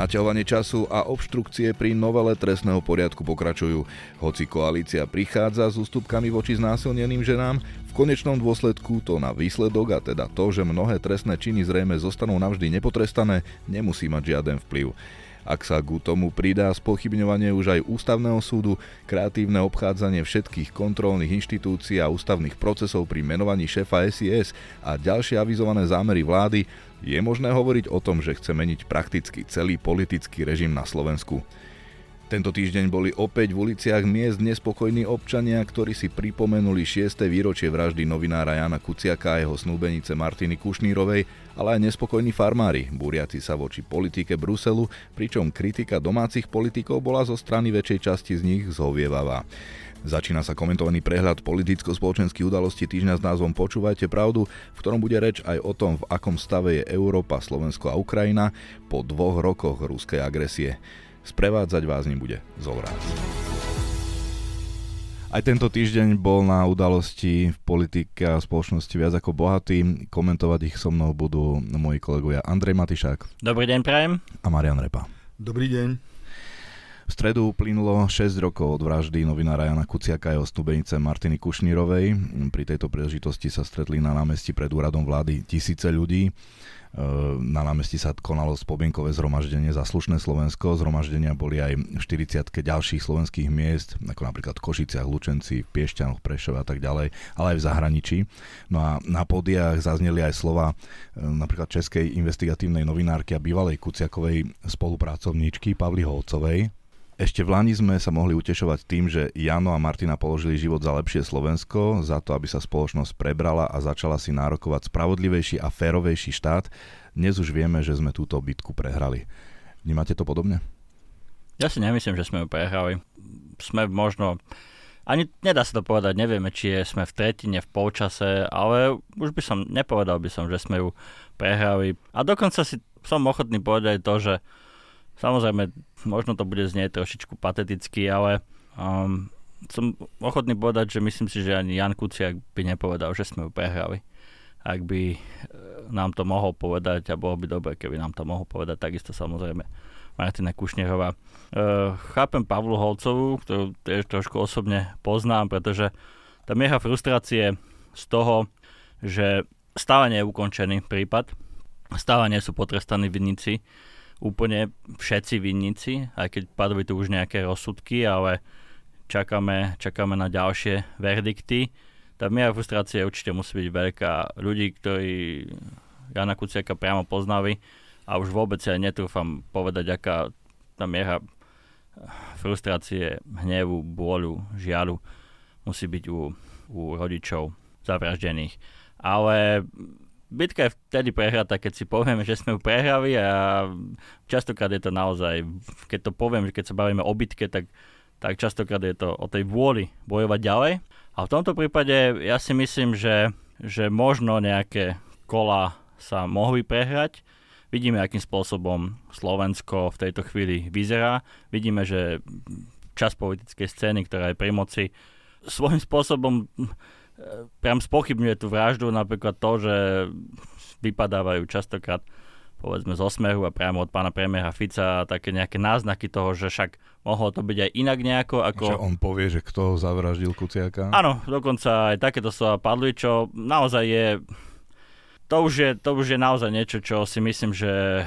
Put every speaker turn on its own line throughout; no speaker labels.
Naťahovanie času a obštrukcie pri novele trestného poriadku pokračujú. Hoci koalícia prichádza s ústupkami voči znásilneným ženám, v konečnom dôsledku to na výsledok a teda to, že mnohé trestné činy zrejme zostanú navždy nepotrestané, nemusí mať žiaden vplyv. Ak sa ku tomu pridá spochybňovanie už aj ústavného súdu, kreatívne obchádzanie všetkých kontrolných inštitúcií a ústavných procesov pri menovaní šéfa SIS a ďalšie avizované zámery vlády, je možné hovoriť o tom, že chce meniť prakticky celý politický režim na Slovensku. Tento týždeň boli opäť v uliciach miest nespokojní občania, ktorí si pripomenuli 6. výročie vraždy novinára Jana Kuciaka a jeho snúbenice Martiny Kušnírovej, ale aj nespokojní farmári, búriaci sa voči politike Bruselu, pričom kritika domácich politikov bola zo strany väčšej časti z nich zhovievavá. Začína sa komentovaný prehľad politicko-spoločenských udalostí týždňa s názvom Počúvajte pravdu, v ktorom bude reč aj o tom, v akom stave je Európa, Slovensko a Ukrajina po dvoch rokoch ruskej agresie. Sprevádzať vás ním bude Zovrác. Aj tento týždeň bol na udalosti v politike a spoločnosti viac ako bohatý. Komentovať ich so mnou budú moji kolegovia Andrej Matišák.
Dobrý deň, Prajem.
A Marian Repa.
Dobrý deň.
V stredu uplynulo 6 rokov od vraždy novinára Jana Kuciaka a jeho snúbenice Martiny Kušnírovej. Pri tejto príležitosti sa stretli na námestí pred úradom vlády tisíce ľudí. Ehm, na námestí sa konalo spomienkové zhromaždenie za slušné Slovensko. Zhromaždenia boli aj v 40 ďalších slovenských miest, ako napríklad v Košiciach, Lučenci, v Piešťanoch, Prešove a tak ďalej, ale aj v zahraničí. No a na podiach zazneli aj slova ehm, napríklad českej investigatívnej novinárky a bývalej Kuciakovej spolupracovníčky Pavly Holcovej, ešte v Lani sme sa mohli utešovať tým, že Jano a Martina položili život za lepšie Slovensko, za to, aby sa spoločnosť prebrala a začala si nárokovať spravodlivejší a férovejší štát. Dnes už vieme, že sme túto bitku prehrali. Vnímate to podobne?
Ja si nemyslím, že sme ju prehrali. Sme možno... Ani nedá sa to povedať, nevieme, či je, sme v tretine, v polčase, ale už by som, nepovedal by som, že sme ju prehrali. A dokonca si som ochotný povedať to, že Samozrejme, možno to bude znieť trošičku pateticky, ale um, som ochotný povedať, že myslím si, že ani Jan Kuciak by nepovedal, že sme ju prehrali. Ak by e, nám to mohol povedať a bolo by dobre, keby nám to mohol povedať, takisto samozrejme Martina Kušnerová. Uh, chápem Pavlu Holcovú, ktorú tiež trošku osobne poznám, pretože tá mieha frustrácie z toho, že stále nie je ukončený prípad, stále nie sú potrestaní vinníci, úplne všetci vinníci, aj keď padli tu už nejaké rozsudky, ale čakáme, čakáme na ďalšie verdikty. Tá miera frustrácie určite musí byť veľká. Ľudí, ktorí Jana Kuciaka priamo poznali a už vôbec aj netrúfam povedať, aká tá miera frustrácie, hnevu, bôľu, žialu musí byť u, u rodičov zavraždených. Ale bitka je vtedy prehratá, keď si povieme, že sme ju prehrali a častokrát je to naozaj, keď to poviem, že keď sa bavíme o bitke, tak, tak častokrát je to o tej vôli bojovať ďalej. A v tomto prípade ja si myslím, že, že možno nejaké kola sa mohli prehrať. Vidíme, akým spôsobom Slovensko v tejto chvíli vyzerá. Vidíme, že čas politickej scény, ktorá je pri moci, svojím spôsobom priam spochybňuje tú vraždu, napríklad to, že vypadávajú častokrát povedzme z osmehu a priamo od pána premiéra Fica také nejaké náznaky toho, že však mohlo to byť aj inak nejako. Ako...
Že on povie, že kto zavraždil Kuciaka?
Áno, dokonca aj takéto slova padli, čo naozaj je to už je, to už je naozaj niečo, čo si myslím, že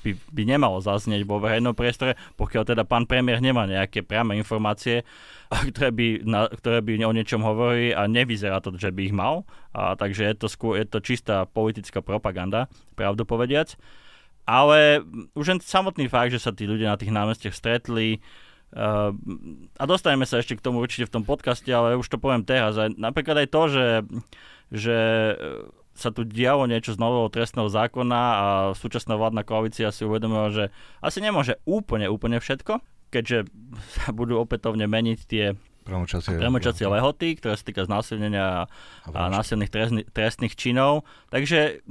by, by nemalo zaznieť vo verejnom priestore, pokiaľ teda pán premiér nemá nejaké priame informácie, ktoré by, na, ktoré by o niečom hovorili a nevyzerá to, že by ich mal. A, takže je to, skôr, je to čistá politická propaganda, pravdu povediac. Ale už len samotný fakt, že sa tí ľudia na tých námestiach stretli, Uh, a dostaneme sa ešte k tomu určite v tom podcaste, ale už to poviem teraz. Aj, napríklad aj to, že, že sa tu dialo niečo z nového trestného zákona a súčasná vládna koalícia si uvedomila, že asi nemôže úplne, úplne všetko, keďže sa budú opätovne meniť tie premočacie lehoty, ktoré sa týka znásilnenia a, a násilných trestný, trestných činov. Takže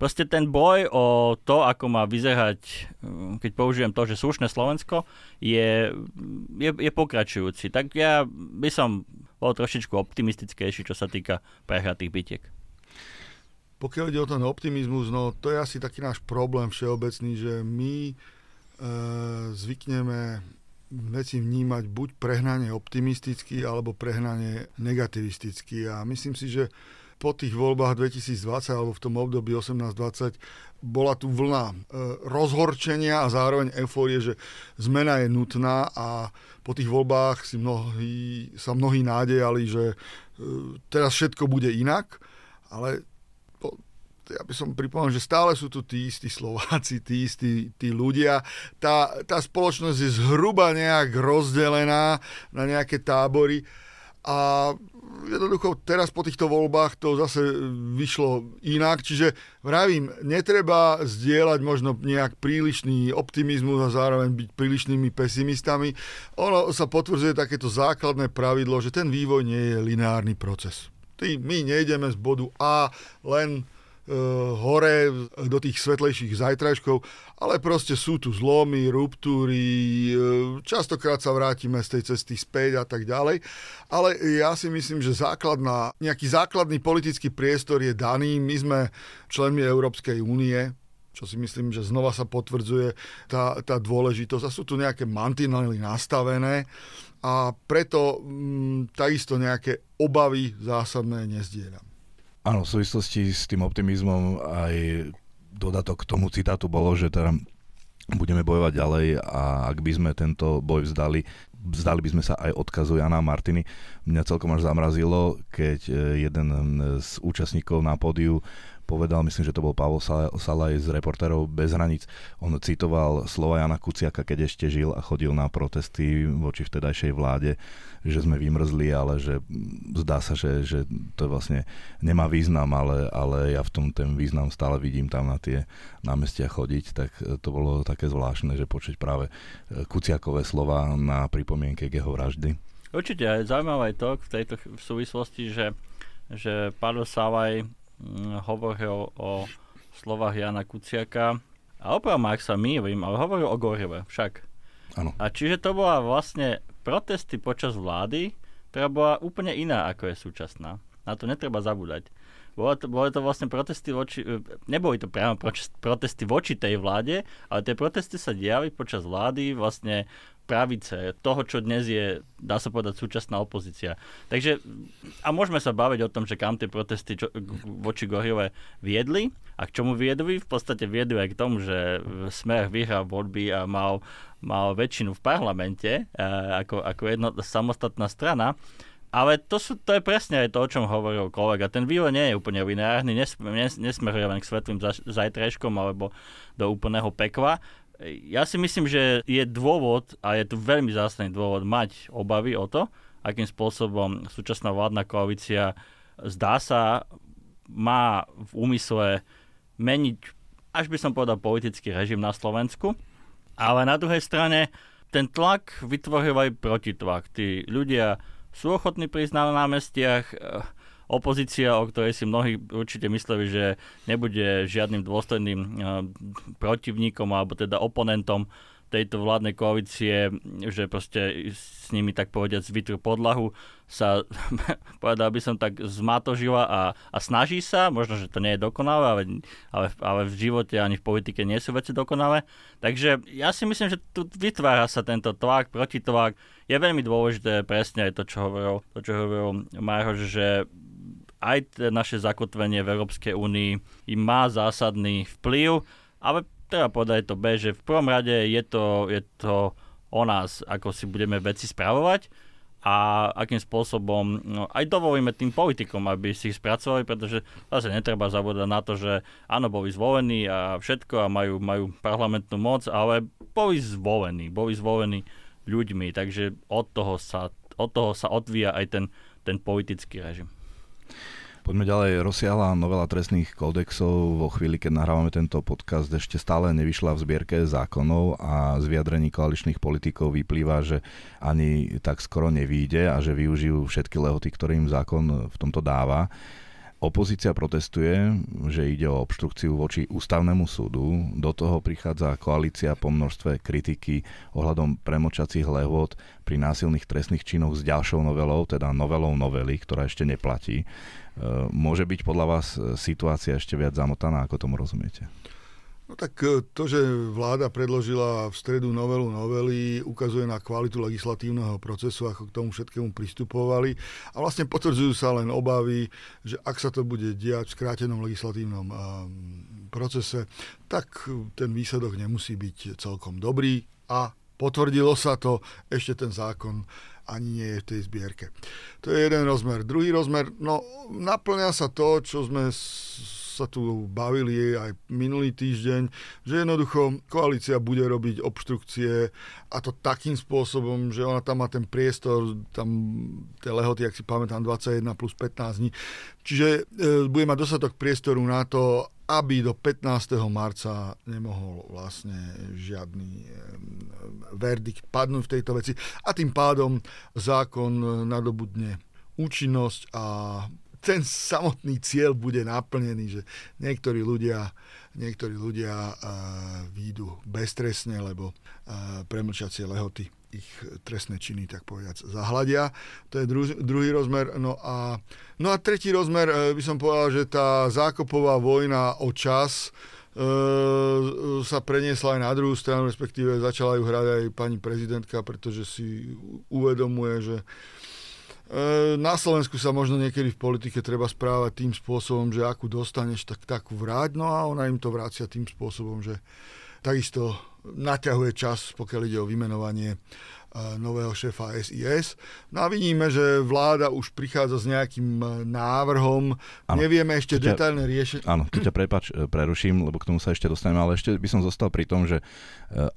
proste ten boj o to, ako má vyzerať, mm, keď použijem to, že slušné Slovensko, je, je, je pokračujúci. Tak ja by som bol trošičku optimistickejší, čo sa týka prehratých bitiek.
Pokiaľ ide o ten optimizmus, no to je asi taký náš problém všeobecný, že my zvykneme veci vnímať buď prehnane optimisticky alebo prehnane negativisticky. A myslím si, že po tých voľbách 2020 alebo v tom období 18-20 bola tu vlna e, rozhorčenia a zároveň eufórie, že zmena je nutná a po tých voľbách si mnohí, sa mnohí nádejali, že e, teraz všetko bude inak, ale ja by som pripomenul, že stále sú tu tí istí Slováci, tí istí tí ľudia. Tá, tá spoločnosť je zhruba nejak rozdelená na nejaké tábory a jednoducho teraz po týchto voľbách to zase vyšlo inak, čiže vravím, netreba zdieľať možno nejak prílišný optimizmus a zároveň byť prílišnými pesimistami. Ono sa potvrdzuje takéto základné pravidlo, že ten vývoj nie je lineárny proces. My nejdeme z bodu A len hore do tých svetlejších zajtražkov, ale proste sú tu zlomy, ruptúry, e, častokrát sa vrátime z tej cesty späť a tak ďalej. Ale ja si myslím, že základná, nejaký základný politický priestor je daný. My sme členmi Európskej únie, čo si myslím, že znova sa potvrdzuje tá, tá dôležitosť. A sú tu nejaké mantinely nastavené a preto m, mm, takisto nejaké obavy zásadné nezdieľam.
Áno, v súvislosti s tým optimizmom aj dodatok k tomu citátu bolo, že teda budeme bojovať ďalej a ak by sme tento boj vzdali, vzdali by sme sa aj odkazu Jana Martiny. Mňa celkom až zamrazilo, keď e, jeden z účastníkov na pódiu povedal, myslím, že to bol Pavel Salaj z reportérov Bez hraníc. On citoval slova Jana Kuciaka, keď ešte žil a chodil na protesty voči vtedajšej vláde, že sme vymrzli, ale že zdá sa, že, že to vlastne nemá význam, ale, ale ja v tom ten význam stále vidím tam na tie námestia chodiť, tak to bolo také zvláštne, že počuť práve Kuciakové slova na pripomienke k jeho vraždy.
Určite, zaujímavé to v tejto súvislosti, že, že Pavel Salaj Mm, hovoril o slovách Jana Kuciaka a opravom, ak sa mýlim, ale hovoril o Gorieve však.
Ano.
A čiže to bola vlastne protesty počas vlády, ktorá bola úplne iná, ako je súčasná. Na to netreba zabúdať. Bolo to, bolo to vlastne protesty voči, e, neboli to priamo protesty voči tej vláde, ale tie protesty sa diali počas vlády vlastne pravice, toho, čo dnes je, dá sa povedať, súčasná opozícia. Takže, a môžeme sa baviť o tom, že kam tie protesty čo, voči Gorilove viedli a k čomu viedli. V podstate viedli aj k tomu, že Smer vyhral voľby a mal, mal väčšinu v parlamente ako, ako jedna samostatná strana. Ale to, sú, to je presne aj to, o čom hovoril kolega. Ten vývoj nie je úplne lineárny, nes, nes, nesmeruje len k svetlým zajtrajškom alebo do úplného pekla ja si myslím, že je dôvod, a je tu veľmi zásadný dôvod, mať obavy o to, akým spôsobom súčasná vládna koalícia zdá sa má v úmysle meniť, až by som povedal, politický režim na Slovensku. Ale na druhej strane ten tlak vytvoril aj protitlak. Tí ľudia sú ochotní prísť na námestiach, opozícia, o ktorej si mnohí určite mysleli, že nebude žiadnym dôstojným eh, protivníkom alebo teda oponentom tejto vládnej koalície, že proste s nimi tak povediať zvytrú podlahu, sa, povedal by som tak, zmatožila a, a snaží sa, možno, že to nie je dokonalé, ale, ale, ale v živote ani v politike nie sú veci dokonalé. Takže ja si myslím, že tu vytvára sa tento tlak, protitlak. Je veľmi dôležité presne aj to, čo hovoril, to, čo hovoril Maroš, že aj naše zakotvenie v Európskej únii im má zásadný vplyv, ale treba povedať to B, že v prvom rade je to, je to o nás, ako si budeme veci spravovať a akým spôsobom no, aj dovolíme tým politikom, aby si ich spracovali, pretože zase netreba zabúdať na to, že áno, boli zvolení a všetko a majú, majú parlamentnú moc, ale boli zvolení, boli zvolení ľuďmi, takže od toho sa, od toho sa odvíja aj ten, ten politický režim.
Poďme ďalej. Rozsiahla novela trestných kódexov vo chvíli, keď nahrávame tento podcast, ešte stále nevyšla v zbierke zákonov a z vyjadrení koaličných politikov vyplýva, že ani tak skoro nevýjde a že využijú všetky lehoty, ktoré im zákon v tomto dáva. Opozícia protestuje, že ide o obštrukciu voči ústavnému súdu. Do toho prichádza koalícia po množstve kritiky ohľadom premočacích lehôd pri násilných trestných činoch s ďalšou novelou, teda novelou novely, ktorá ešte neplatí. E, môže byť podľa vás situácia ešte viac zamotaná, ako tomu rozumiete?
No tak e, to, že vláda predložila v stredu novelu novely, ukazuje na kvalitu legislatívneho procesu, ako k tomu všetkému pristupovali. A vlastne potvrdzujú sa len obavy, že ak sa to bude diať v skrátenom legislatívnom procese, tak ten výsledok nemusí byť celkom dobrý a potvrdilo sa to, ešte ten zákon ani nie je v tej zbierke. To je jeden rozmer. Druhý rozmer, no naplňa sa to, čo sme sa tu bavili aj minulý týždeň, že jednoducho koalícia bude robiť obštrukcie a to takým spôsobom, že ona tam má ten priestor, tam tie lehoty, ak si pamätám, 21 plus 15 dní. Čiže e, bude mať dostatok priestoru na to, aby do 15. marca nemohol vlastne žiadny e, verdikt padnúť v tejto veci a tým pádom zákon nadobudne účinnosť a ten samotný cieľ bude naplnený, že niektorí ľudia, niektorí ľudia uh, výjdu beztresne, lebo uh, premlčacie lehoty ich trestné činy, tak povedať, zahľadia. To je druhý, druhý rozmer. No a, no a tretí rozmer, uh, by som povedal, že tá zákopová vojna o čas uh, sa preniesla aj na druhú stranu, respektíve začala ju hrať aj pani prezidentka, pretože si uvedomuje, že E, na Slovensku sa možno niekedy v politike treba správať tým spôsobom, že akú dostaneš, tak takú vráť. No a ona im to vrácia tým spôsobom, že takisto naťahuje čas, pokiaľ ide o vymenovanie nového šéfa SIS. No a vidíme, že vláda už prichádza s nejakým návrhom. Ano, Nevieme ešte ťa, detailné riešenie.
Áno, tu ťa prepač, e, preruším, lebo k tomu sa ešte dostaneme, ale ešte by som zostal pri tom, že e,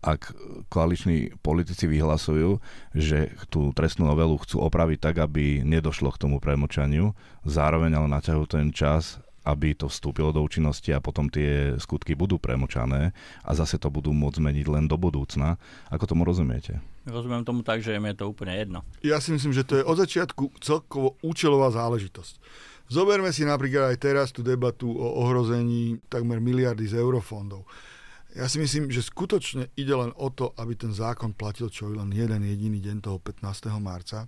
ak koaliční politici vyhlasujú, že tú trestnú novelu chcú opraviť tak, aby nedošlo k tomu premočaniu, zároveň ale naťahujú ten čas aby to vstúpilo do účinnosti a potom tie skutky budú premočané a zase to budú môcť zmeniť len do budúcna. Ako tomu rozumiete?
Rozumiem tomu tak, že im je to úplne jedno.
Ja si myslím, že to je od začiatku celkovo účelová záležitosť. Zoberme si napríklad aj teraz tú debatu o ohrození takmer miliardy z eurofondov. Ja si myslím, že skutočne ide len o to, aby ten zákon platil čo len jeden jediný deň toho 15. marca.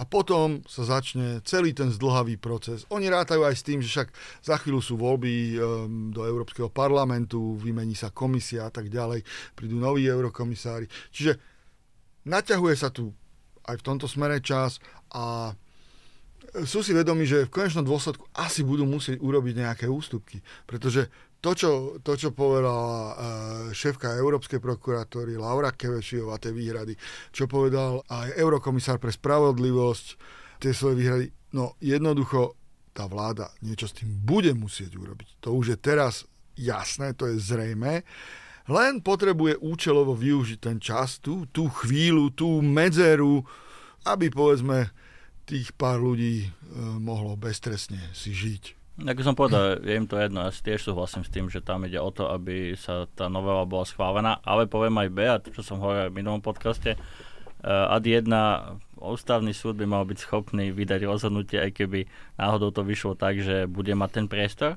A potom sa začne celý ten zdlhavý proces. Oni rátajú aj s tým, že však za chvíľu sú voľby um, do Európskeho parlamentu, vymení sa komisia a tak ďalej, prídu noví eurokomisári. Čiže naťahuje sa tu aj v tomto smere čas a sú si vedomi, že v konečnom dôsledku asi budú musieť urobiť nejaké ústupky, pretože to, čo, to, čo povedala uh, šéfka Európskej prokuratúry Laura Kevešiová, tie výhrady, čo povedal aj eurokomisár pre spravodlivosť, tie svoje výhrady, no jednoducho tá vláda niečo s tým bude musieť urobiť. To už je teraz jasné, to je zrejme, len potrebuje účelovo využiť ten čas, tú, tú chvíľu, tú medzeru, aby povedzme tých pár ľudí e, mohlo beztresne si žiť.
Ako som povedal, je im to jedno, ja si tiež súhlasím s tým, že tam ide o to, aby sa tá novela bola schválená, ale poviem aj B, a to, čo som hovoril v minulom podcaste, uh, ad 1 ústavný súd by mal byť schopný vydať rozhodnutie, aj keby náhodou to vyšlo tak, že bude mať ten priestor.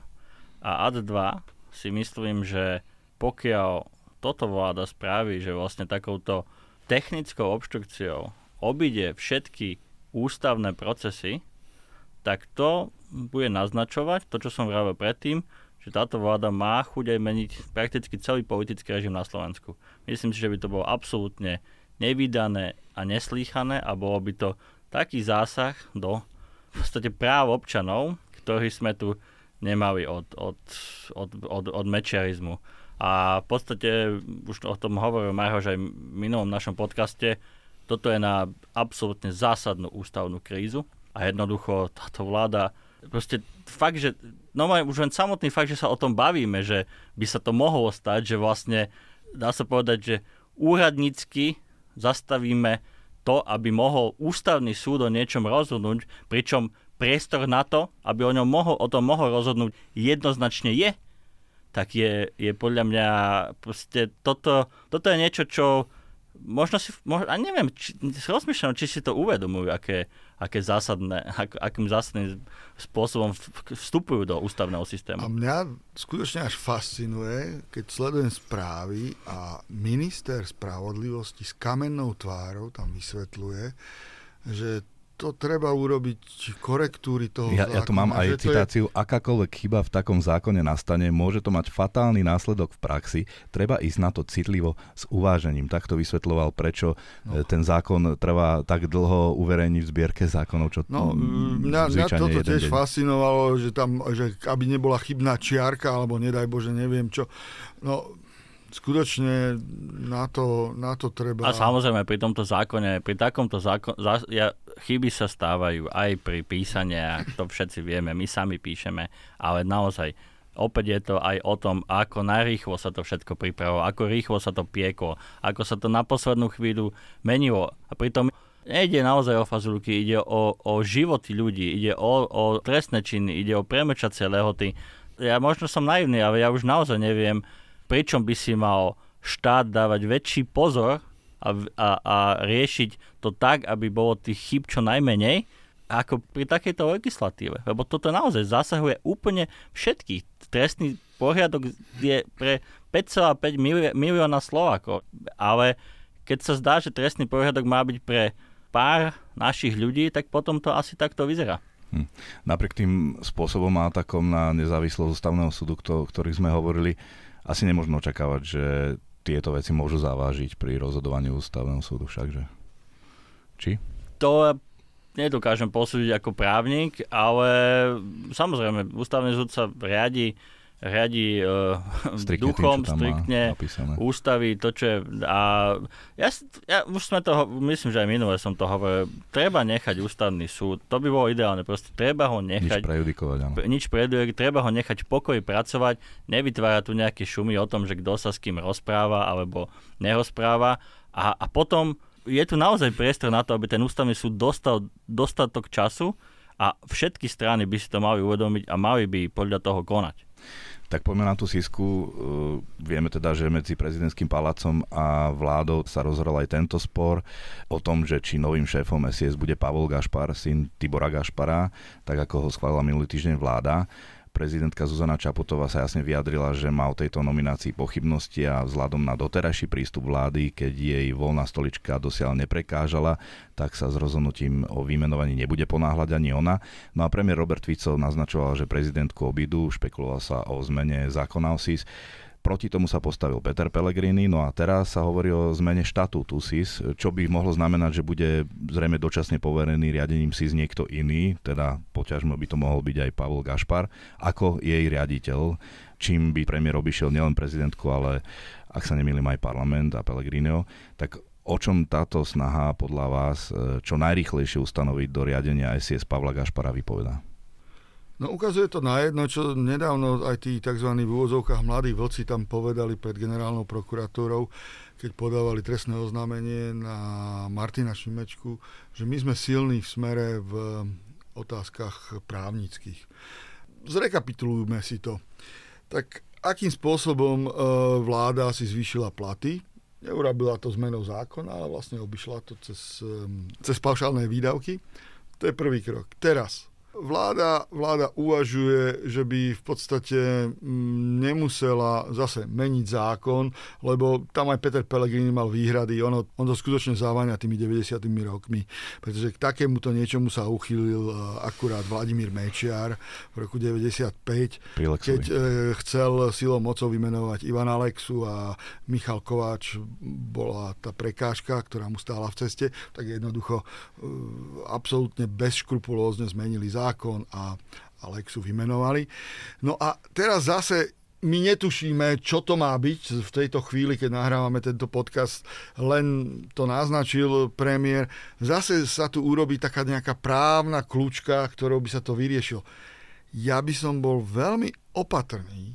A ad 2 si myslím, že pokiaľ toto vláda spraví, že vlastne takouto technickou obštrukciou obíde všetky ústavné procesy, tak to bude naznačovať to, čo som vravil predtým, že táto vláda má chuť aj meniť prakticky celý politický režim na Slovensku. Myslím si, že by to bolo absolútne nevydané a neslýchané a bolo by to taký zásah do v podstate práv občanov, ktorý sme tu nemali od, od, od, od, od mečiarizmu. A v podstate, už o tom hovoril Marhož aj v minulom našom podcaste, toto je na absolútne zásadnú ústavnú krízu a jednoducho táto vláda proste fakt, že no už len samotný fakt, že sa o tom bavíme, že by sa to mohlo stať, že vlastne dá sa povedať, že úradnícky zastavíme to, aby mohol ústavný súd o niečom rozhodnúť, pričom priestor na to, aby o, ňom mohol, o tom mohol rozhodnúť, jednoznačne je, tak je, je podľa mňa proste toto, toto je niečo, čo možno si, možno, a neviem, či, rozmýšľam, či si to uvedomujú, aké, aké zásadné, ak, akým zásadným spôsobom vstupujú do ústavného systému.
A mňa skutočne až fascinuje, keď sledujem správy a minister spravodlivosti s kamennou tvárou tam vysvetľuje, že to treba urobiť korektúry toho
ja,
zákona.
Ja tu mám aj citáciu, je... akákoľvek chyba v takom zákone nastane, môže to mať fatálny následok v praxi, treba ísť na to citlivo s uvážením. Takto vysvetľoval, prečo no. E, ten zákon trvá tak dlho uverejniť v zbierke zákonov, čo
No, mňa, mňa toto tiež
deň.
fascinovalo, že tam, že aby nebola chybná čiarka, alebo nedaj Bože, neviem čo. No, skutočne na to, na to treba...
A samozrejme pri tomto zákone, pri takomto zákone, ja, chyby sa stávajú aj pri písaní, to všetci vieme, my sami píšeme, ale naozaj opäť je to aj o tom, ako najrýchlo sa to všetko pripravilo, ako rýchlo sa to pieklo, ako sa to na poslednú chvíľu menilo. A pritom nejde naozaj o fazulky, ide o, o životy ľudí, ide o, o trestné činy, ide o premečacie lehoty. Ja možno som naivný, ale ja už naozaj neviem, pričom by si mal štát dávať väčší pozor a, a, a riešiť to tak, aby bolo tých chyb čo najmenej, ako pri takejto legislatíve. Lebo toto naozaj zasahuje úplne všetkých. Trestný poriadok je pre 5,5 milió- milióna Slovákov. Ale keď sa zdá, že trestný poriadok má byť pre pár našich ľudí, tak potom to asi takto vyzerá. Hm.
Napriek tým spôsobom a atakom na nezávislosť ústavného súdu, o ktorých sme hovorili, asi nemôžeme očakávať, že tieto veci môžu zavážiť pri rozhodovaní ústavného súdu všakže. Či?
To nedokážem posúdiť ako právnik, ale samozrejme, ústavný súd sa riadi riadi uh, striktne duchom, tým, striktne ústavy, to, čo je... A ja, ja, už sme to, myslím, že aj minule som to hovoril, treba nechať ústavný súd, to by bolo ideálne, proste treba ho nechať...
Nič prejudikovať, áno.
Nič prejudikovať, treba ho nechať v pokoji pracovať, nevytvárať tu nejaké šumy o tom, že kto sa s kým rozpráva alebo nerozpráva a, a potom je tu naozaj priestor na to, aby ten ústavný súd dostal dostatok času a všetky strany by si to mali uvedomiť a mali by podľa toho konať.
Tak poďme na tú sísku. Uh, vieme teda, že medzi prezidentským palácom a vládou sa rozhoral aj tento spor o tom, že či novým šéfom SIS bude Pavol Gašpar, syn Tibora Gašpara, tak ako ho schválila minulý týždeň vláda prezidentka Zuzana Čaputová sa jasne vyjadrila, že má o tejto nominácii pochybnosti a vzhľadom na doterajší prístup vlády, keď jej voľná stolička dosiaľ neprekážala, tak sa s rozhodnutím o vymenovaní nebude ponáhľať ani ona. No a premiér Robert Fico naznačoval, že prezidentku obidu, špekuloval sa o zmene zákona o SIS. Proti tomu sa postavil Peter Pellegrini, no a teraz sa hovorí o zmene štatútu SIS, čo by mohlo znamenať, že bude zrejme dočasne poverený riadením SIS niekto iný, teda poťažmo by to mohol byť aj Pavol Gašpar, ako jej riaditeľ, čím by premiér obišiel nielen prezidentku, ale ak sa nemýlim aj parlament a Pellegriniho, tak o čom táto snaha podľa vás e, čo najrychlejšie ustanoviť do riadenia SIS Pavla Gašpara vypovedá?
No ukazuje to na jedno, čo nedávno aj tí tzv. v úvozovkách mladí vlci tam povedali pred generálnou prokuratúrou, keď podávali trestné oznámenie na Martina Šimečku, že my sme silní v smere v otázkach právnických. Zrekapitulujme si to. Tak akým spôsobom e, vláda si zvýšila platy, neurobila to zmenou zákona, ale vlastne obišla to cez, e, cez paušálne výdavky. To je prvý krok. Teraz Vláda, vláda uvažuje, že by v podstate mm, nemusela zase meniť zákon, lebo tam aj Peter Pellegrini mal výhrady, ono, on to skutočne záváňa tými 90. rokmi, pretože k takémuto niečomu sa uchýlil e, akurát Vladimír Mečiar v roku 95, keď e, chcel silou mocou vymenovať Ivan Alexu a Michal Kováč bola tá prekážka, ktorá mu stála v ceste, tak jednoducho e, absolútne bezškrupulózne zmenili zákon zákon a Alexu vymenovali. No a teraz zase my netušíme, čo to má byť v tejto chvíli, keď nahrávame tento podcast, len to naznačil premiér. Zase sa tu urobí taká nejaká právna kľúčka, ktorou by sa to vyriešilo. Ja by som bol veľmi opatrný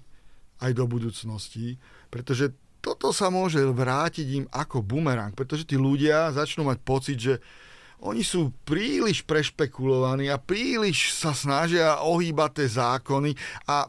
aj do budúcnosti, pretože toto sa môže vrátiť im ako bumerang, pretože tí ľudia začnú mať pocit, že oni sú príliš prešpekulovaní a príliš sa snažia ohýbať tie zákony a e,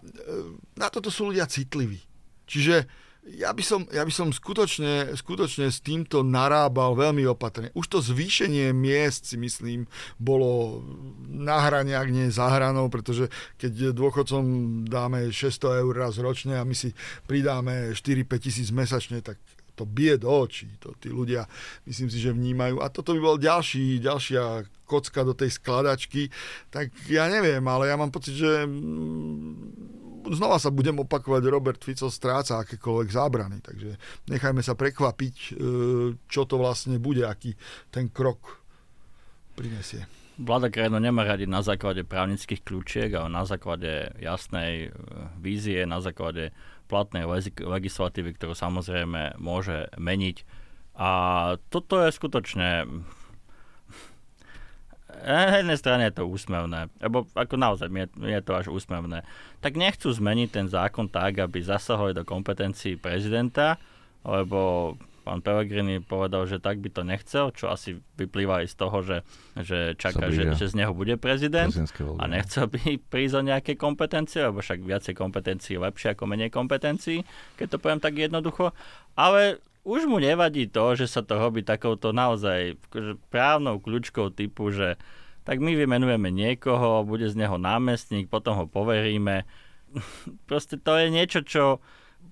na toto sú ľudia citliví. Čiže ja by som, ja by som skutočne, skutočne s týmto narábal veľmi opatrne. Už to zvýšenie miest si myslím bolo na hrane, ak nie za hranou, pretože keď dôchodcom dáme 600 eur raz ročne a my si pridáme 4-5 tisíc mesačne, tak to bije do očí. To tí ľudia, myslím si, že vnímajú. A toto by bol ďalší, ďalšia kocka do tej skladačky. Tak ja neviem, ale ja mám pocit, že mm, znova sa budem opakovať, Robert Fico stráca akékoľvek zábrany. Takže nechajme sa prekvapiť, e, čo to vlastne bude, aký ten krok prinesie.
Vláda krajinu nemá radiť na základe právnických kľúčiek, ale na základe jasnej e, vízie, na základe platnej legislatívy, ktorú samozrejme môže meniť. A toto je skutočne na jednej strane je to úsmevné, lebo ako naozaj je, je to až úsmevné. Tak nechcú zmeniť ten zákon tak, aby zasahovali do kompetencií prezidenta, lebo pán Pellegrini povedal, že tak by to nechcel, čo asi vyplýva aj z toho, že, že čaká, že, že z neho bude prezident a nechcel by prísť o nejaké kompetencie, lebo však viacej kompetencií lepšie ako menej kompetencií, keď to poviem tak jednoducho. Ale už mu nevadí to, že sa to robí takouto naozaj právnou kľúčkou typu, že tak my vymenujeme niekoho, bude z neho námestník, potom ho poveríme. Proste to je niečo, čo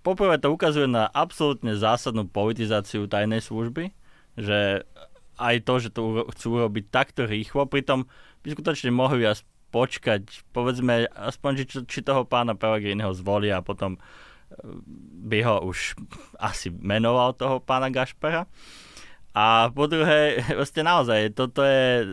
poprvé to ukazuje na absolútne zásadnú politizáciu tajnej služby, že aj to, že to chcú urobiť takto rýchlo, pritom by skutočne mohli aj počkať, povedzme, aspoň, či, či toho pána Pellegriniho zvolia a potom e, by ho už asi menoval toho pána Gašpera. A po druhé, vlastne naozaj, toto je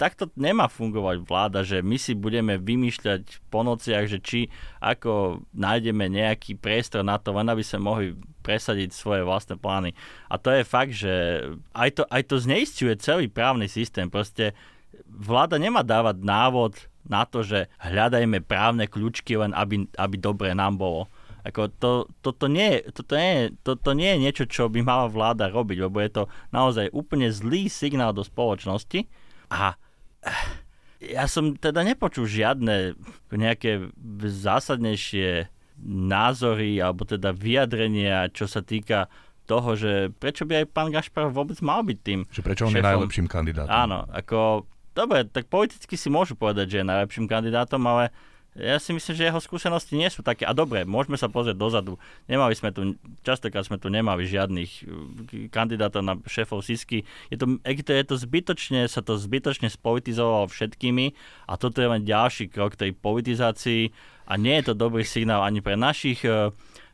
takto nemá fungovať vláda, že my si budeme vymýšľať po nociach, že či ako nájdeme nejaký priestor na to, len aby sme mohli presadiť svoje vlastné plány. A to je fakt, že aj to, aj to zneistuje celý právny systém. Proste vláda nemá dávať návod na to, že hľadajme právne kľúčky len aby, aby dobre nám bolo. Ako to, toto, nie, toto, nie, toto nie je niečo, čo by mala vláda robiť, lebo je to naozaj úplne zlý signál do spoločnosti a ja som teda nepočul žiadne nejaké zásadnejšie názory alebo teda vyjadrenia, čo sa týka toho, že prečo by aj pán Gašpar vôbec mal byť tým
Že prečo on šéfom. je najlepším kandidátom.
Áno, ako, dobre, tak politicky si môžu povedať, že je najlepším kandidátom, ale ja si myslím, že jeho skúsenosti nie sú také. A dobre, môžeme sa pozrieť dozadu. Nemali sme tu, častokrát sme tu nemali žiadnych uh, kandidátov na šéfov Sisky. Je to, je to zbytočne, sa to zbytočne spolitizovalo všetkými a toto je len ďalší krok tej politizácii a nie je to dobrý signál ani pre našich uh,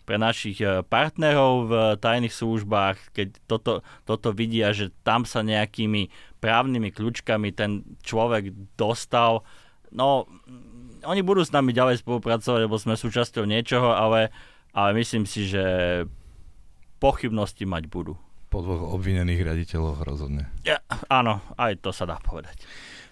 pre našich uh, partnerov v tajných službách, keď toto, toto vidia, že tam sa nejakými právnymi kľúčkami ten človek dostal. No, oni budú s nami ďalej spolupracovať, lebo sme súčasťou niečoho, ale, ale myslím si, že pochybnosti mať budú.
Po dvoch obvinených riaditeľoch rozhodne.
Ja, áno, aj to sa dá povedať.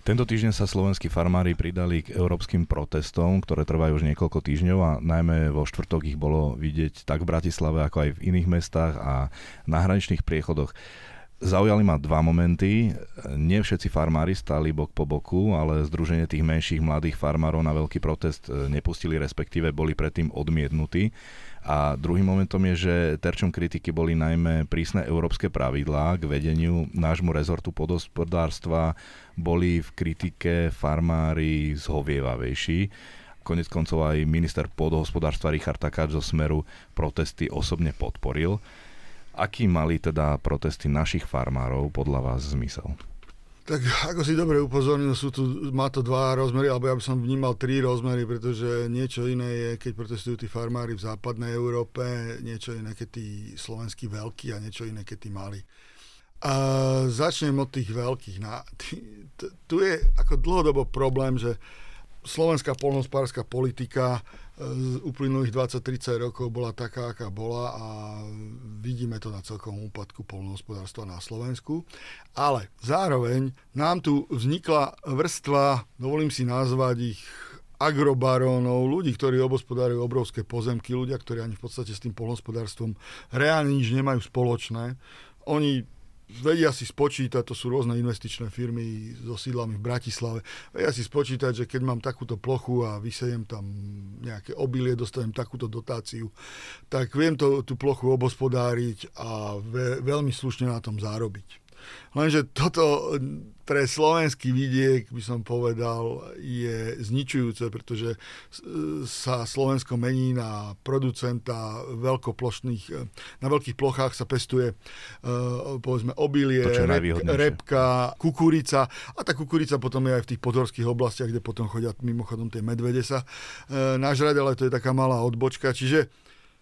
Tento týždeň sa slovenskí farmári pridali k európskym protestom, ktoré trvajú už niekoľko týždňov a najmä vo štvrtok ich bolo vidieť tak v Bratislave, ako aj v iných mestách a na hraničných priechodoch. Zaujali ma dva momenty. Nie všetci farmári stáli bok po boku, ale združenie tých menších mladých farmárov na veľký protest e, nepustili, respektíve boli predtým odmietnutí. A druhým momentom je, že terčom kritiky boli najmä prísne európske pravidlá k vedeniu nášmu rezortu podospodárstva. Boli v kritike farmári zhovievavejší. Konec koncov aj minister podhospodárstva Richard Takáč zo Smeru protesty osobne podporil. Aký mali teda protesty našich farmárov podľa vás zmysel?
Tak ako si dobre upozornil, sú tu, má to dva rozmery, alebo ja by som vnímal tri rozmery, pretože niečo iné je, keď protestujú tí farmári v západnej Európe, niečo iné, keď tí slovenskí veľkí a niečo iné, keď tí mali. A začnem od tých veľkých. Na, tu je ako dlhodobo problém, že slovenská polnospárska politika z uplynulých 20-30 rokov bola taká, aká bola a vidíme to na celkom úpadku polnohospodárstva na Slovensku. Ale zároveň nám tu vznikla vrstva, dovolím si nazvať ich agrobarónov, ľudí, ktorí obospodárujú obrovské pozemky, ľudia, ktorí ani v podstate s tým polnohospodárstvom reálne nič nemajú spoločné. Oni vedia si spočítať, to sú rôzne investičné firmy so sídlami v Bratislave, vedia si spočítať, že keď mám takúto plochu a vysejem tam nejaké obilie, dostanem takúto dotáciu, tak viem to, tú plochu obospodáriť a ve, veľmi slušne na tom zárobiť. Lenže toto pre slovenský vidiek, by som povedal, je zničujúce, pretože sa Slovensko mení na producenta veľkoplošných, na veľkých plochách sa pestuje povedzme obilie, rep, repka, kukurica a tá kukurica potom je aj v tých podhorských oblastiach, kde potom chodia mimochodom tie medvede sa nažrať, ale to je taká malá odbočka. Čiže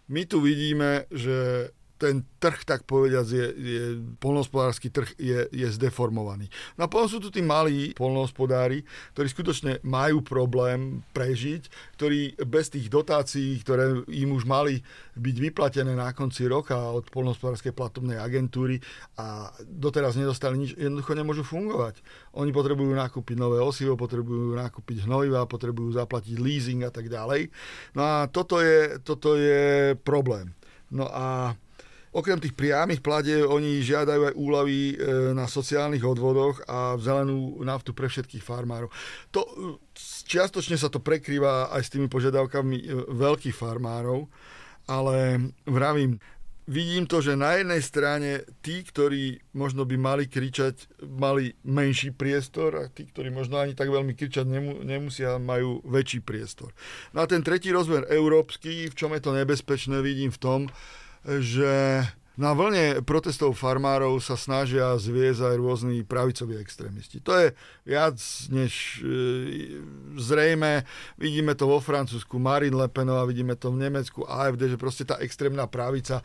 my tu vidíme, že ten trh, tak povediať, je, je polnohospodársky trh je, je zdeformovaný. No a potom sú tu tí malí polnohospodári, ktorí skutočne majú problém prežiť, ktorí bez tých dotácií, ktoré im už mali byť vyplatené na konci roka od polnohospodárskej platobnej agentúry a doteraz nedostali nič, jednoducho nemôžu fungovať. Oni potrebujú nakúpiť nové osivo, potrebujú nakúpiť hnojiva, potrebujú zaplatiť leasing a tak ďalej. No a toto je, toto je problém. No a Okrem tých priamých plade oni žiadajú aj úlavy e, na sociálnych odvodoch a zelenú naftu pre všetkých farmárov. To, e, čiastočne sa to prekrýva aj s tými požiadavkami e, veľkých farmárov, ale vravím, vidím to, že na jednej strane tí, ktorí možno by mali kričať, mali menší priestor a tí, ktorí možno ani tak veľmi kričať nemusia, majú väčší priestor. No a ten tretí rozmer európsky, v čom je to nebezpečné, vidím v tom, že na vlne protestov farmárov sa snažia zviezť aj rôzni pravicoví extrémisti. To je viac než e, zrejme. Vidíme to vo Francúzsku, Marine Le Penová, vidíme to v Nemecku, AFD, že proste tá extrémna pravica e,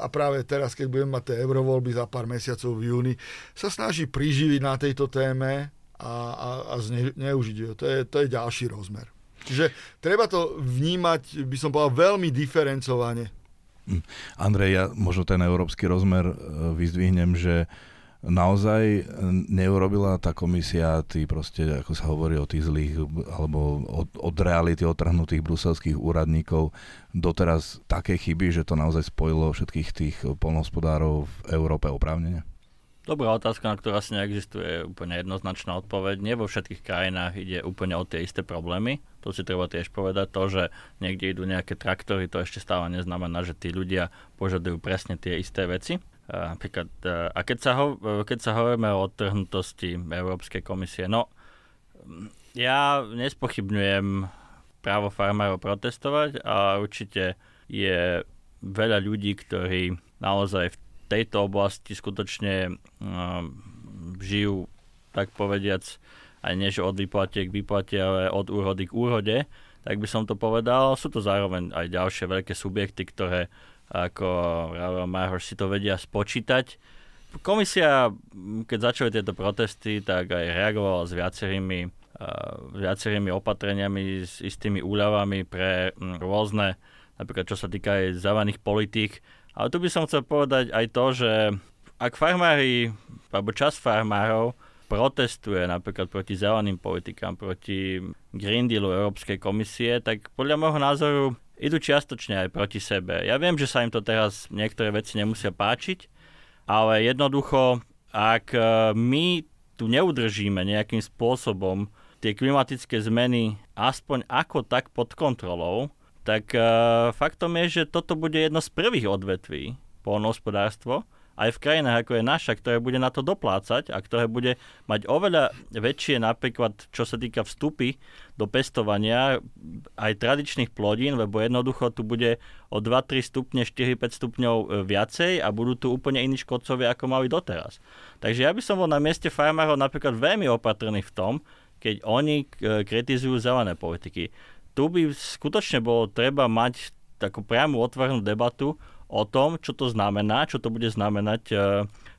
a práve teraz, keď budeme mať tie eurovoľby za pár mesiacov v júni, sa snaží priživiť na tejto téme a, a, a zneužiť To je, to je ďalší rozmer. Čiže treba to vnímať, by som povedal, veľmi diferencovane.
Andrej, ja možno ten európsky rozmer e, vyzdvihnem, že naozaj neurobila tá komisia, tí proste, ako sa hovorí o tých zlých, alebo od, od reality otrhnutých bruselských úradníkov, doteraz také chyby, že to naozaj spojilo všetkých tých polnohospodárov v Európe oprávnene?
Dobrá otázka, na ktorú asi neexistuje úplne jednoznačná odpoveď. Nie vo všetkých krajinách ide úplne o tie isté problémy. To si treba tiež povedať. To, že niekde idú nejaké traktory, to ešte stále neznamená, že tí ľudia požadujú presne tie isté veci. Napríklad, a keď sa, ho, keď sa hovoríme o odtrhnutosti Európskej komisie, no ja nespochybňujem právo farmárov protestovať a určite je veľa ľudí, ktorí naozaj v tejto oblasti skutočne uh, žijú, tak povediac, aj nie že od výplatie k výplate, ale od úrody k úrode, tak by som to povedal. Sú to zároveň aj ďalšie veľké subjekty, ktoré ako Ravel Marhoš si to vedia spočítať. Komisia, keď začali tieto protesty, tak aj reagovala s viacerými, uh, viacerými opatreniami, s istými úľavami pre um, rôzne, napríklad čo sa týka aj zelených politík, ale tu by som chcel povedať aj to, že ak farmári, alebo čas farmárov protestuje napríklad proti zeleným politikám, proti Green Dealu Európskej komisie, tak podľa môjho názoru idú čiastočne aj proti sebe. Ja viem, že sa im to teraz niektoré veci nemusia páčiť, ale jednoducho, ak e, my tu neudržíme nejakým spôsobom tie klimatické zmeny aspoň ako tak pod kontrolou, tak uh, faktom je, že toto bude jedno z prvých odvetví polnohospodárstvo, aj v krajinách ako je naša, ktoré bude na to doplácať a ktoré bude mať oveľa väčšie napríklad, čo sa týka vstupy do pestovania aj tradičných plodín, lebo jednoducho tu bude o 2-3 stupne, 4-5 stupňov e, viacej a budú tu úplne iní škodcovia, ako mali doteraz. Takže ja by som bol na mieste farmárov napríklad veľmi opatrný v tom, keď oni e, kritizujú zelené politiky tu by skutočne bolo treba mať takú priamu otvorenú debatu o tom, čo to znamená, čo to bude znamenať e,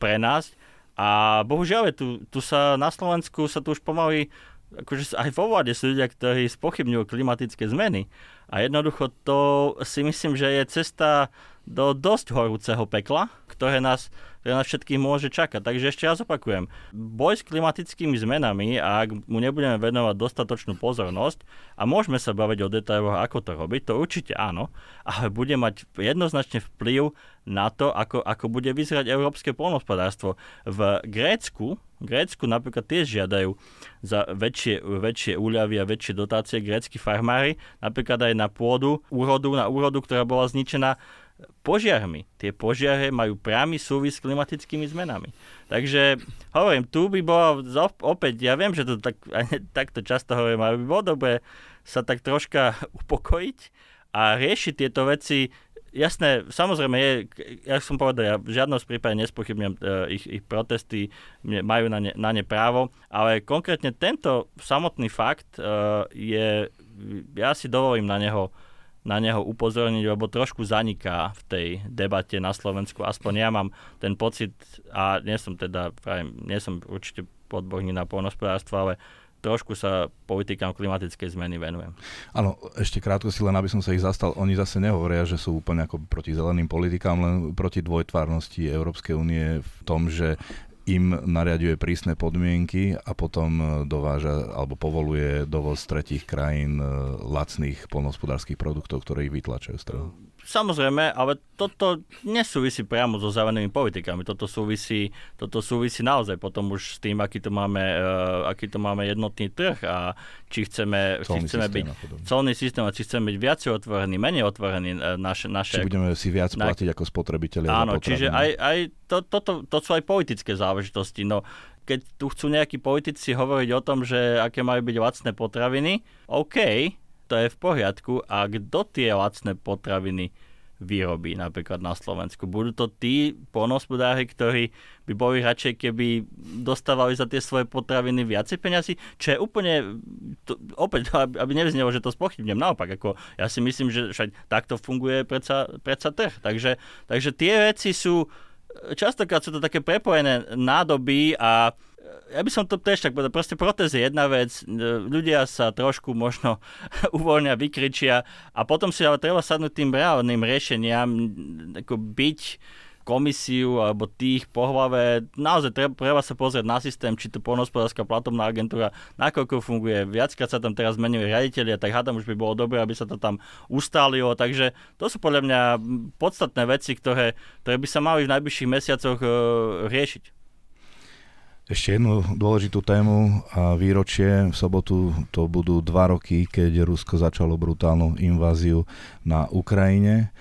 pre nás. A bohužiaľ, tu, tu sa na Slovensku sa tu už pomaly, akože aj vo vláde sú ľudia, ktorí spochybňujú klimatické zmeny. A jednoducho to si myslím, že je cesta do dosť horúceho pekla, ktoré nás ktoré nás všetkých môže čakať. Takže ešte raz opakujem, boj s klimatickými zmenami a ak mu nebudeme venovať dostatočnú pozornosť a môžeme sa baviť o detailoch, ako to robiť, to určite áno, ale bude mať jednoznačne vplyv na to, ako, ako bude vyzerať európske polnospodárstvo. V Grécku Grécku napríklad tiež žiadajú za väčšie, väčšie úľavy a väčšie dotácie grécky farmári, napríklad aj na pôdu, úrodu, na úrodu, ktorá bola zničená požiarmi. Tie požiare majú priamy súvis s klimatickými zmenami. Takže hovorím, tu by bolo opäť, ja viem, že to tak, takto často hovorím, ale by bolo dobre sa tak troška upokojiť a riešiť tieto veci jasné, samozrejme je, ja som povedal, ja v žiadnom prípade nespochybňujem uh, ich, ich protesty, majú na ne, na ne právo, ale konkrétne tento samotný fakt uh, je, ja si dovolím na neho na neho upozorniť, lebo trošku zaniká v tej debate na Slovensku. Aspoň ja mám ten pocit, a nie som teda, nie som určite podborník na polnospodárstvo, ale trošku sa politikám klimatickej zmeny venujem.
Áno, ešte krátko si len, aby som sa ich zastal. Oni zase nehovoria, že sú úplne ako proti zeleným politikám, len proti dvojtvárnosti Európskej únie v tom, že im nariaduje prísne podmienky a potom dováža alebo povoluje dovoz tretích krajín eh, lacných polnohospodárských produktov, ktoré ich vytlačajú z trhu.
Samozrejme, ale toto nesúvisí priamo so zelenými politikami. Toto súvisí, toto súvisí naozaj potom už s tým, aký to máme, uh, aký to máme jednotný trh a či chceme, či chceme byť colný systém a či chceme byť viac otvorený, menej otvorený uh, naše, naše...
Či budeme si viac na... platiť ako spotrebitelia
Áno, čiže aj, aj to, toto, to sú aj politické záležitosti. No, keď tu chcú nejakí politici hovoriť o tom, že aké majú byť lacné potraviny, OK, to je v poriadku. A kto tie lacné potraviny vyrobí napríklad na Slovensku? Budú to tí polnohospodári, ktorí by boli radšej, keby dostávali za tie svoje potraviny viacej peniazy, čo je úplne, to, opäť, aby nevyznelo, že to spochybnem, naopak, ako ja si myslím, že však takto funguje predsa, predsa trh. Takže, takže tie veci sú, častokrát sú to také prepojené nádoby a ja by som to tiež tak povedal, proste protest je jedna vec, e, ľudia sa trošku možno uvoľnia, vykričia a potom si ale treba sadnúť tým reálnym riešeniam, ako byť komisiu alebo tých po hlave. Naozaj treba, treba sa pozrieť na systém, či to polnospodárska platobná agentúra, nakoľko funguje. Viackrát sa tam teraz zmenili riaditeľia, tak hádam už by bolo dobré, aby sa to tam ustálilo. Takže to sú podľa mňa podstatné veci, ktoré, ktoré by sa mali v najbližších mesiacoch uh, riešiť.
Ešte jednu dôležitú tému a výročie. V sobotu to budú dva roky, keď Rusko začalo brutálnu inváziu na Ukrajine.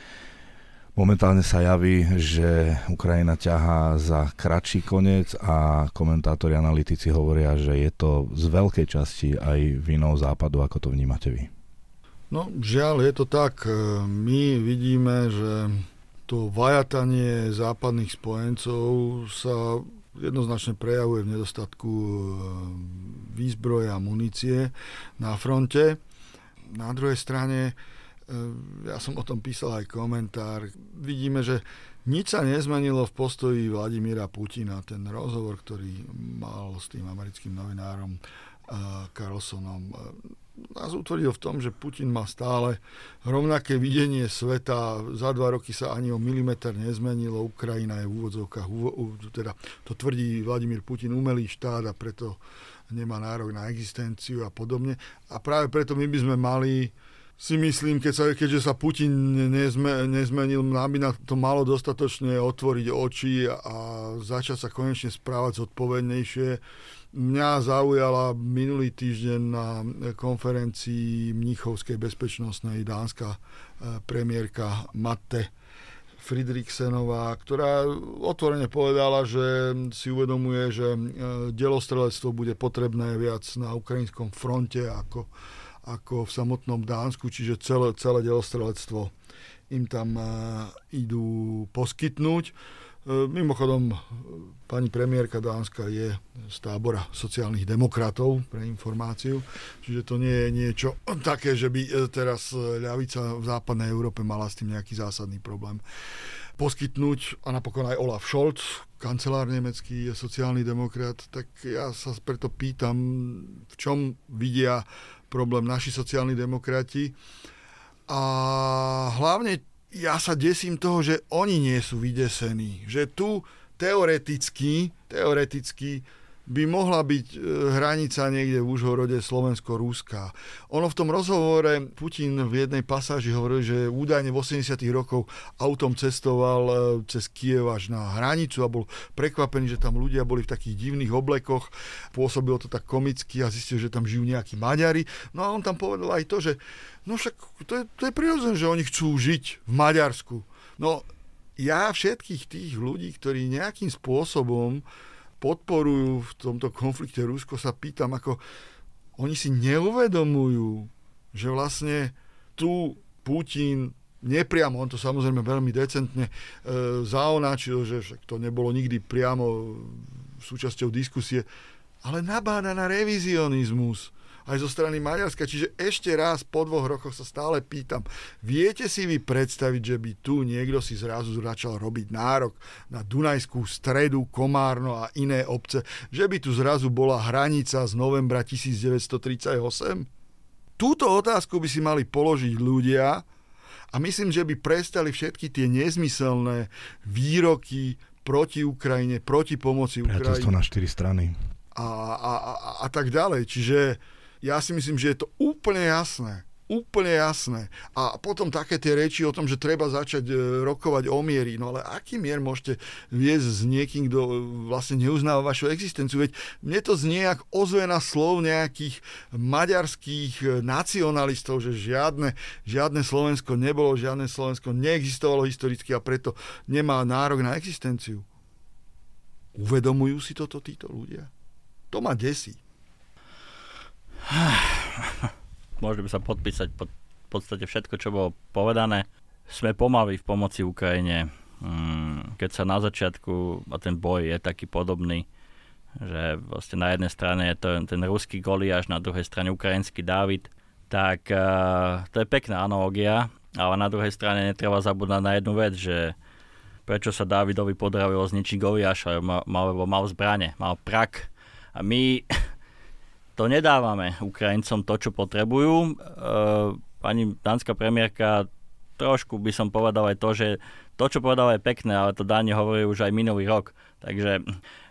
Momentálne sa javí, že Ukrajina ťahá za kratší koniec a komentátori, analytici hovoria, že je to z veľkej časti aj vinou západu, ako to vnímate vy.
No žiaľ, je to tak. My vidíme, že to vajatanie západných spojencov sa jednoznačne prejavuje v nedostatku e, výzbroje a munície na fronte. Na druhej strane, e, ja som o tom písal aj komentár, vidíme, že nič sa nezmenilo v postoji Vladimíra Putina. Ten rozhovor, ktorý mal s tým americkým novinárom e, Carlsonom, nás utvrdil v tom, že Putin má stále rovnaké videnie sveta. Za dva roky sa ani o milimeter nezmenilo. Ukrajina je v úvodzovkách, teda to tvrdí Vladimír Putin, umelý štát a preto nemá nárok na existenciu a podobne. A práve preto my by sme mali si myslím, keď sa, keďže sa Putin nezme, nezmenil, nám by na to malo dostatočne otvoriť oči a začať sa konečne správať zodpovednejšie Mňa zaujala minulý týždeň na konferencii Mnichovskej bezpečnostnej dánska e, premiérka Matte Fridriksenová, ktorá otvorene povedala, že si uvedomuje, že e, delostrelectvo bude potrebné viac na ukrajinskom fronte ako, ako v samotnom Dánsku, čiže celé, celé delostrelectvo im tam e, idú poskytnúť. E, mimochodom, pani premiérka Dánska je z tábora sociálnych demokratov, pre informáciu, čiže to nie je niečo také, že by e, teraz ľavica v západnej Európe mala s tým nejaký zásadný problém poskytnúť. A napokon aj Olaf Scholz, kancelár nemecký, je sociálny demokrat, tak ja sa preto pýtam, v čom vidia problém naši sociálni demokrati. A hlavne ja sa desím toho, že oni nie sú vydesení. Že tu teoreticky, teoreticky by mohla byť e, hranica niekde v Užhorode Slovensko-Ruská. Ono v tom rozhovore Putin v jednej pasáži hovoril, že údajne v 80 rokov autom cestoval e, cez Kiev až na hranicu a bol prekvapený, že tam ľudia boli v takých divných oblekoch. Pôsobilo to tak komicky a zistil, že tam žijú nejakí Maďari. No a on tam povedal aj to, že no však to je, to je prirodzené, že oni chcú žiť v Maďarsku No, ja všetkých tých ľudí, ktorí nejakým spôsobom podporujú v tomto konflikte. Rusko, sa pýtam, ako oni si neuvedomujú, že vlastne tu Putin nepriamo, on to samozrejme veľmi decentne e, zaonáčil, že však to nebolo nikdy priamo súčasťou diskusie, ale nabáda na revizionizmus aj zo strany Maďarska. Čiže ešte raz po dvoch rokoch sa stále pýtam, viete si vy predstaviť, že by tu niekto si zrazu začal robiť nárok na Dunajskú stredu, Komárno a iné obce, že by tu zrazu bola hranica z novembra 1938? Túto otázku by si mali položiť ľudia a myslím, že by prestali všetky tie nezmyselné výroky proti Ukrajine, proti pomoci Ukrajine.
Priateľstvo na štyri strany.
A, a, a, a tak ďalej. Čiže ja si myslím, že je to úplne jasné. Úplne jasné. A potom také tie reči o tom, že treba začať e, rokovať o miery. No ale aký mier môžete viesť s niekým, kto vlastne neuznáva vašu existenciu? Veď mne to znie ako ozvena slov nejakých maďarských e, nacionalistov, že žiadne, žiadne Slovensko nebolo, žiadne Slovensko neexistovalo historicky a preto nemá nárok na existenciu. Uvedomujú si toto títo ľudia? To ma desí.
Môžeme sa podpísať pod v podstate všetko, čo bolo povedané. Sme pomaly v pomoci Ukrajine. Mm, keď sa na začiatku, a ten boj je taký podobný, že vlastne na jednej strane je to ten ruský Goliáš, na druhej strane ukrajinský Dávid, tak uh, to je pekná analogia, ale na druhej strane netreba zabúdať na jednu vec, že prečo sa Dávidovi podarilo zničiť Goliáša, mal, mal, mal zbrane, mal prak a my to nedávame Ukrajincom to, čo potrebujú. E, pani dánska premiérka trošku by som povedal aj to, že to, čo povedala je pekné, ale to Dáni hovorí už aj minulý rok. Takže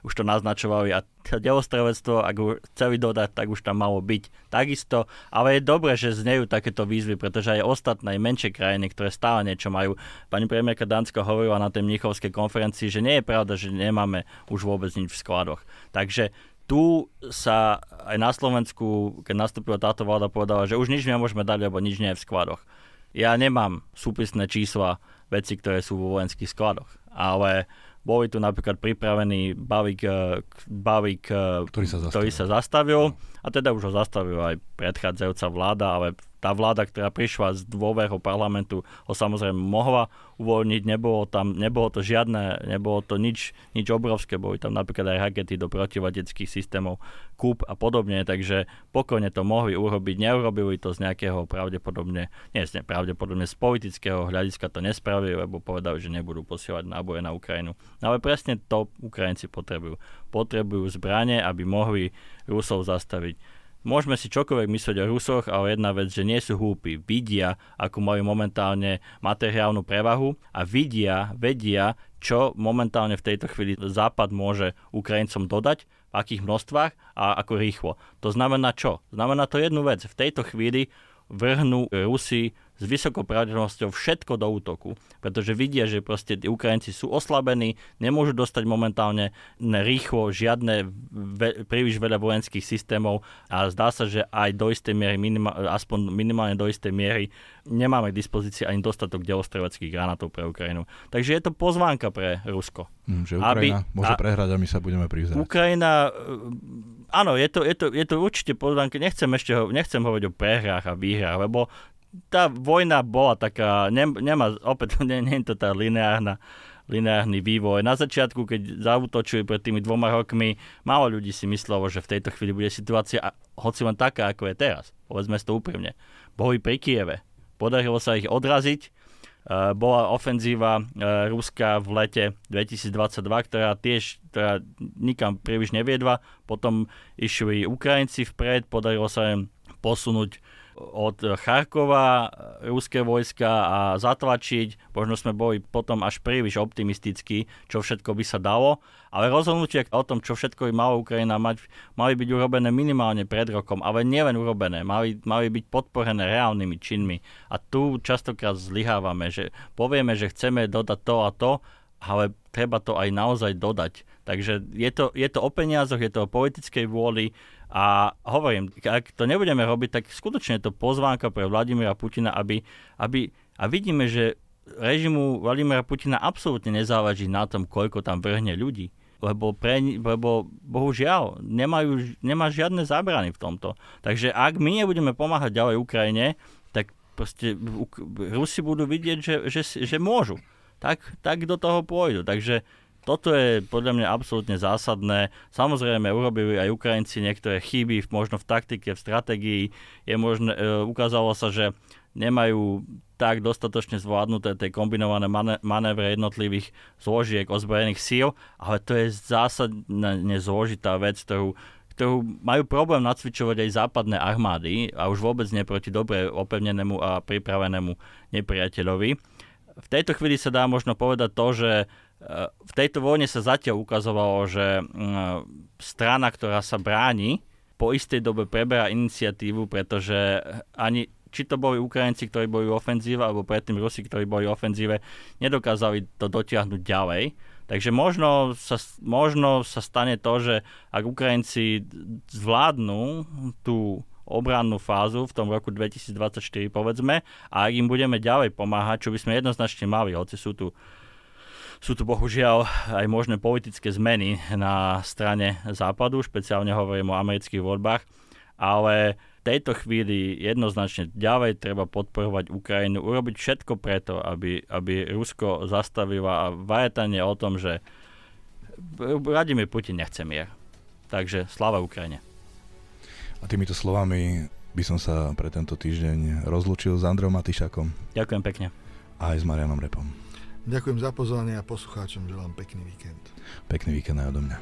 už to naznačovali a delostrelectvo, ak ho chceli dodať, tak už tam malo byť takisto. Ale je dobré, že znejú takéto výzvy, pretože aj ostatné, aj menšie krajiny, ktoré stále niečo majú. Pani premiérka Dánska hovorila na tej Mnichovskej konferencii, že nie je pravda, že nemáme už vôbec nič v skladoch. Takže tu sa aj na Slovensku, keď nastúpila táto vláda, povedala, že už nič nemôžeme dať, lebo nič nie je v skladoch. Ja nemám súpisné čísla veci, ktoré sú vo vojenských skladoch, ale boli tu napríklad pripravený balík, eh, balík eh, ktorý, sa ktorý sa zastavil a teda už ho zastavil aj predchádzajúca vláda, ale tá vláda, ktorá prišla z dôverho parlamentu, ho samozrejme mohla uvoľniť, nebolo tam, nebolo to žiadne, nebolo to nič, nič obrovské, boli tam napríklad aj rakety do protivateckých systémov, kúp a podobne, takže pokojne to mohli urobiť, neurobili to z nejakého pravdepodobne, nie pravdepodobne z politického hľadiska to nespravili, lebo povedali, že nebudú posielať náboje na Ukrajinu. No ale presne to Ukrajinci potrebujú. Potrebujú zbranie, aby mohli Rusov zastaviť Môžeme si čokoľvek myslieť o Rusoch, ale jedna vec, že nie sú hlúpi. Vidia, ako majú momentálne materiálnu prevahu a vidia, vedia, čo momentálne v tejto chvíli Západ môže Ukrajincom dodať, v akých množstvách a ako rýchlo. To znamená čo? Znamená to jednu vec. V tejto chvíli vrhnú Rusi s vysokou pravdepodobnosťou všetko do útoku, pretože vidia, že proste tí Ukrajinci sú oslabení, nemôžu dostať momentálne rýchlo žiadne ve, príliš veľa vojenských systémov a zdá sa, že aj do istej miery, minima, aspoň minimálne do istej miery, nemáme k dispozícii ani dostatok delostreleckých granátov pre Ukrajinu. Takže je to pozvánka pre Rusko.
Mm, že Ukrajina aby, môže a, prehrať a my sa budeme prizerať.
Ukrajina áno, je to, je to, je to určite pozvánka. Nechcem ešte ho, nechcem hovoriť o prehrách a výhrách, lebo tá vojna bola taká, ne, nemá, opäť, nie, nie je to tá lineárna, lineárny vývoj. Na začiatku, keď zautočili pred tými dvoma rokmi, málo ľudí si myslelo, že v tejto chvíli bude situácia, hoci len taká, ako je teraz. Povedzme si to úprimne. Boli pri Kieve. Podarilo sa ich odraziť. Uh, bola ofenzíva uh, Ruska v lete 2022, ktorá tiež ktorá nikam príliš neviedla. Potom išli Ukrajinci vpred, podarilo sa im posunúť od Charkova ruské vojska a zatlačiť. Možno sme boli potom až príliš optimistickí, čo všetko by sa dalo. Ale rozhodnutie o tom, čo všetko by mala Ukrajina mať, mali byť urobené minimálne pred rokom, ale nielen urobené, mali, mali byť podporené reálnymi činmi. A tu častokrát zlyhávame, že povieme, že chceme dodať to a to, ale treba to aj naozaj dodať. Takže je to, je to o peniazoch, je to o politickej vôli, a hovorím, ak to nebudeme robiť, tak skutočne je to pozvánka pre Vladimira Putina, aby, aby a vidíme, že režimu Vladimira Putina absolútne nezávaží na tom, koľko tam vrhne ľudí. Lebo, pre, lebo bohužiaľ nemajú, nemá žiadne zábrany v tomto. Takže ak my nebudeme pomáhať ďalej Ukrajine, tak proste Rusi budú vidieť, že, že, že môžu. Tak, tak do toho pôjdu. Takže toto je podľa mňa absolútne zásadné. Samozrejme, urobili aj Ukrajinci niektoré chyby, možno v taktike, v stratégii. Je možné, e, ukázalo sa, že nemajú tak dostatočne zvládnuté tie kombinované manévre jednotlivých zložiek ozbrojených síl, ale to je zásadne zložitá vec, ktorú, ktorú majú problém nacvičovať aj západné armády a už vôbec nie proti dobre opevnenému a pripravenému nepriateľovi. V tejto chvíli sa dá možno povedať to, že v tejto vojne sa zatiaľ ukazovalo, že strana, ktorá sa bráni, po istej dobe preberá iniciatívu, pretože ani či to boli Ukrajinci, ktorí boli v ofenzíve, alebo predtým Rusi, ktorí boli v ofenzíve, nedokázali to dotiahnuť ďalej. Takže možno sa, možno sa stane to, že ak Ukrajinci zvládnu tú obrannú fázu v tom roku 2024, povedzme, a ak im budeme ďalej pomáhať, čo by sme jednoznačne mali, hoci sú tu sú tu bohužiaľ aj možné politické zmeny na strane západu, špeciálne hovorím o amerických voľbách, ale tejto chvíli jednoznačne ďalej treba podporovať Ukrajinu, urobiť všetko preto, aby, aby Rusko zastavila a vajetanie o tom, že Vladimír Putin nechce mier. Takže sláva Ukrajine.
A týmito slovami by som sa pre tento týždeň rozlúčil s Androm Matišakom.
Ďakujem pekne.
A aj s Marianom Repom.
Ďakujem za pozvanie a poslucháčom želám pekný víkend.
Pekný víkend aj odo mňa.